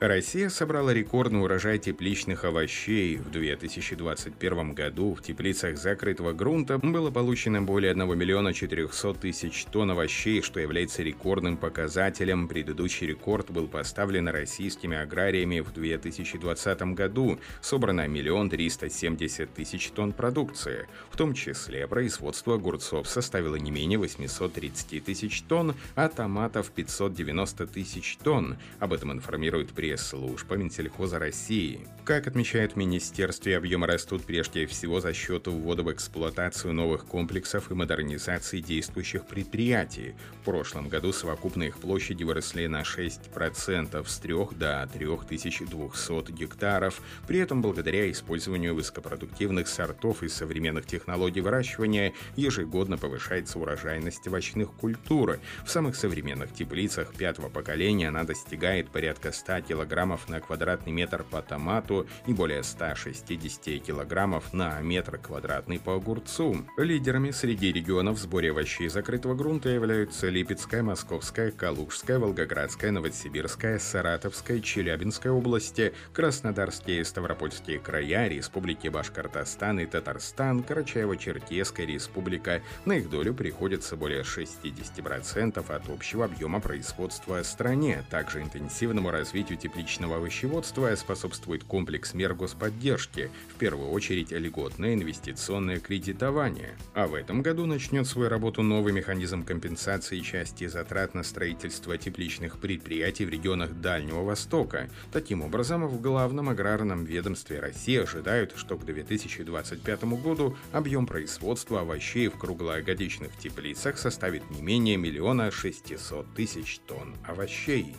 Россия собрала рекордный урожай тепличных овощей. В 2021 году в теплицах закрытого грунта было получено более 1 миллиона 400 тысяч тонн овощей, что является рекордным показателем. Предыдущий рекорд был поставлен российскими аграриями в 2020 году. Собрано миллион 370 тысяч тонн продукции. В том числе производство огурцов составило не менее 830 тысяч тонн, а томатов 590 тысяч тонн. Об этом информирует пресс пресс-служба Минсельхоза России. Как отмечают в Министерстве, объемы растут прежде всего за счет ввода в эксплуатацию новых комплексов и модернизации действующих предприятий. В прошлом году совокупные их площади выросли на 6% с 3 до 3200 гектаров. При этом благодаря использованию высокопродуктивных сортов и современных технологий выращивания ежегодно повышается урожайность овощных культур. В самых современных теплицах пятого поколения она достигает порядка 100 килограммов килограммов на квадратный метр по томату и более 160 килограммов на метр квадратный по огурцу. Лидерами среди регионов в сборе овощей закрытого грунта являются Липецкая, Московская, Калужская, Волгоградская, Новосибирская, Саратовская, Челябинская области, Краснодарские и Ставропольские края, Республики Башкортостан и Татарстан, Карачаево-Черкесская республика. На их долю приходится более 60% от общего объема производства в стране. Также интенсивному развитию тепличного овощеводства способствует комплекс мер господдержки, в первую очередь льготное инвестиционное кредитование. А в этом году начнет свою работу новый механизм компенсации части затрат на строительство тепличных предприятий в регионах Дальнего Востока. Таким образом, в главном аграрном ведомстве России ожидают, что к 2025 году объем производства овощей в круглогодичных теплицах составит не менее миллиона 600 тысяч тонн овощей.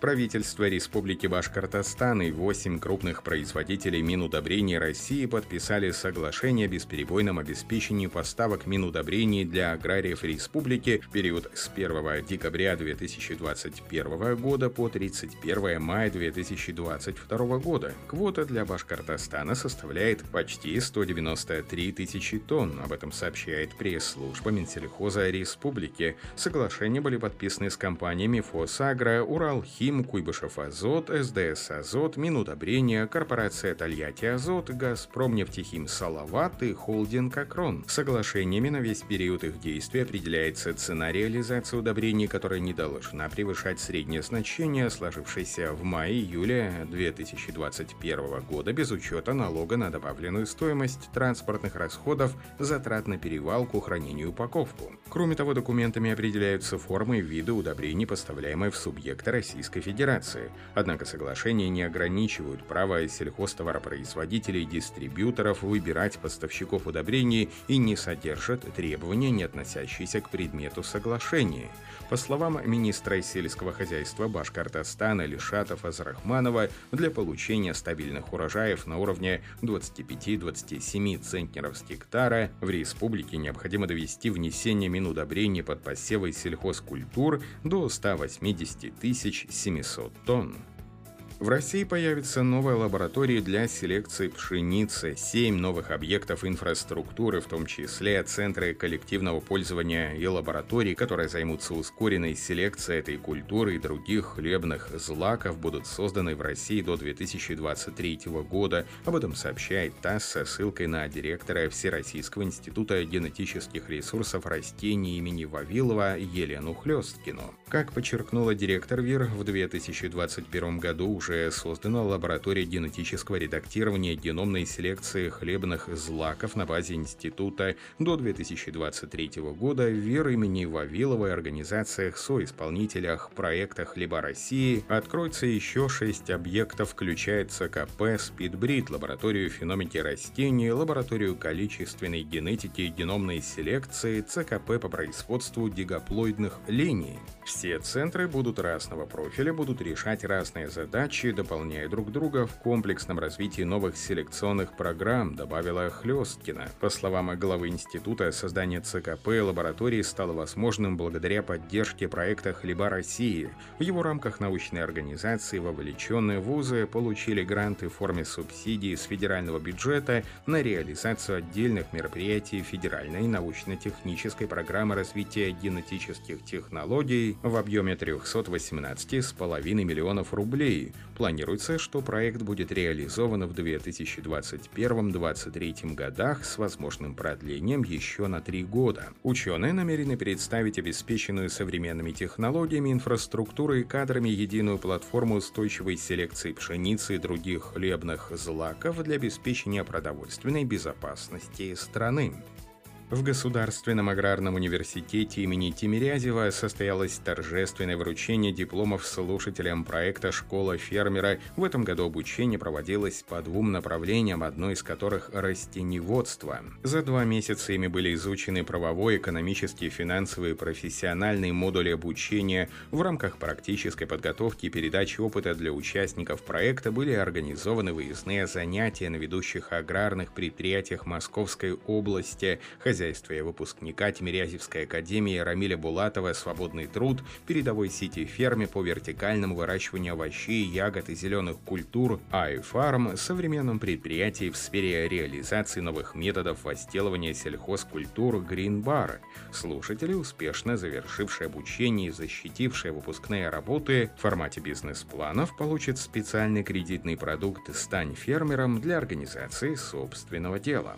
Правительство Республики Башкортостан и 8 крупных производителей минудобрений России подписали соглашение о бесперебойном обеспечении поставок минудобрений для аграриев республики в период с 1 декабря 2021 года по 31 мая 2022 года. Квота для Башкортостана составляет почти 193 тысячи тонн. Об этом сообщает пресс-служба Минсельхоза Республики. Соглашения были подписаны с компаниями «Фосагро», «Уралхи», Хим, Куйбышев Азот, СДС Азот, Минудобрение, Корпорация Тольятти Азот, Газпром Нефтехим Салават и Холдинг Акрон. Соглашениями на весь период их действия определяется цена реализации удобрений, которая не должна превышать среднее значение, сложившееся в мае-июле 2021 года без учета налога на добавленную стоимость транспортных расходов, затрат на перевалку, хранение и упаковку. Кроме того, документами определяются формы и виды удобрений, поставляемые в субъекты Российской Российской Федерации. Однако соглашения не ограничивают права сельхозтоваропроизводителей и дистрибьюторов выбирать поставщиков удобрений и не содержат требования, не относящиеся к предмету соглашения. По словам министра сельского хозяйства Башкортостана Лишатов Азрахманова, для получения стабильных урожаев на уровне 25-27 центнеров с гектара в республике необходимо довести внесение минудобрений под посевы сельхозкультур до 180 тысяч 700 тонн. В России появится новая лаборатория для селекции пшеницы, семь новых объектов инфраструктуры, в том числе центры коллективного пользования и лаборатории, которые займутся ускоренной селекцией этой культуры и других хлебных злаков, будут созданы в России до 2023 года. Об этом сообщает ТАСС со ссылкой на директора Всероссийского института генетических ресурсов растений имени Вавилова Елену Хлесткину. Как подчеркнула директор ВИР, в 2021 году уже уже создана лаборатория генетического редактирования геномной селекции хлебных злаков на базе института. До 2023 года в ВИР имени Вавиловой организациях соисполнителях проекта «Хлеба России» откроется еще шесть объектов, включая ЦКП «Спидбрид», лабораторию феномики растений, лабораторию количественной генетики и геномной селекции, ЦКП по производству дигоплоидных линий. Все центры будут разного профиля, будут решать разные задачи, задачи, дополняя друг друга в комплексном развитии новых селекционных программ, добавила Хлесткина. По словам главы института, создание ЦКП лаборатории стало возможным благодаря поддержке проекта «Хлеба России». В его рамках научные организации, вовлеченные вузы, получили гранты в форме субсидий с федерального бюджета на реализацию отдельных мероприятий федеральной научно-технической программы развития генетических технологий в объеме 318,5 миллионов рублей. Планируется, что проект будет реализован в 2021-2023 годах с возможным продлением еще на три года. Ученые намерены представить обеспеченную современными технологиями, инфраструктурой и кадрами единую платформу устойчивой селекции пшеницы и других хлебных злаков для обеспечения продовольственной безопасности страны. В Государственном аграрном университете имени Тимирязева состоялось торжественное вручение дипломов слушателям проекта «Школа фермера». В этом году обучение проводилось по двум направлениям, одно из которых – растеневодство. За два месяца ими были изучены правовой, экономический, финансовый и профессиональные модули обучения. В рамках практической подготовки и передачи опыта для участников проекта были организованы выездные занятия на ведущих аграрных предприятиях Московской области, хозяйстве выпускника Тимирязевской академии Рамиля Булатова «Свободный труд», передовой сети ферме по вертикальному выращиванию овощей, ягод и зеленых культур «Айфарм» современном предприятии в сфере реализации новых методов возделывания сельхозкультур «Гринбар». Слушатели, успешно завершившие обучение и защитившие выпускные работы в формате бизнес-планов, получат специальный кредитный продукт «Стань фермером» для организации собственного дела.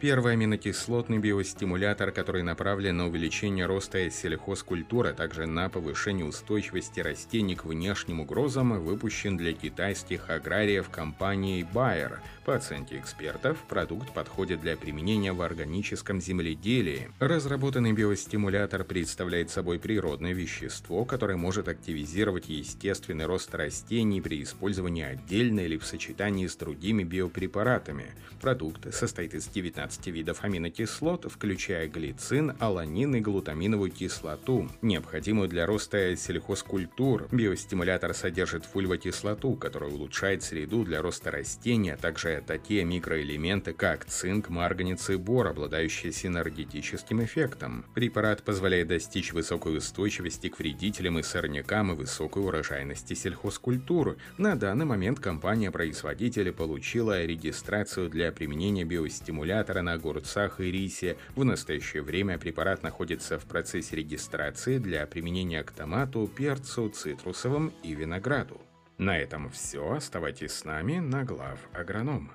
Первый аминокислотный биостимулятор, который направлен на увеличение роста сельхозкультуры, а также на повышение устойчивости растений к внешним угрозам, выпущен для китайских аграриев компанией Bayer. По оценке экспертов, продукт подходит для применения в органическом земледелии. Разработанный биостимулятор представляет собой природное вещество, которое может активизировать естественный рост растений при использовании отдельно или в сочетании с другими биопрепаратами. Продукт состоит из 19 12 видов аминокислот, включая глицин, аланин и глутаминовую кислоту, необходимую для роста сельхозкультур. Биостимулятор содержит фульвокислоту, которая улучшает среду для роста растения, а также такие микроэлементы, как цинк, марганец и бор, обладающие синергетическим эффектом. Препарат позволяет достичь высокой устойчивости к вредителям и сорнякам и высокой урожайности сельхозкультур. На данный момент компания-производитель получила регистрацию для применения биостимулятора сахара на огурцах и рисе. В настоящее время препарат находится в процессе регистрации для применения к томату, перцу, цитрусовым и винограду. На этом все. Оставайтесь с нами на глав агроном.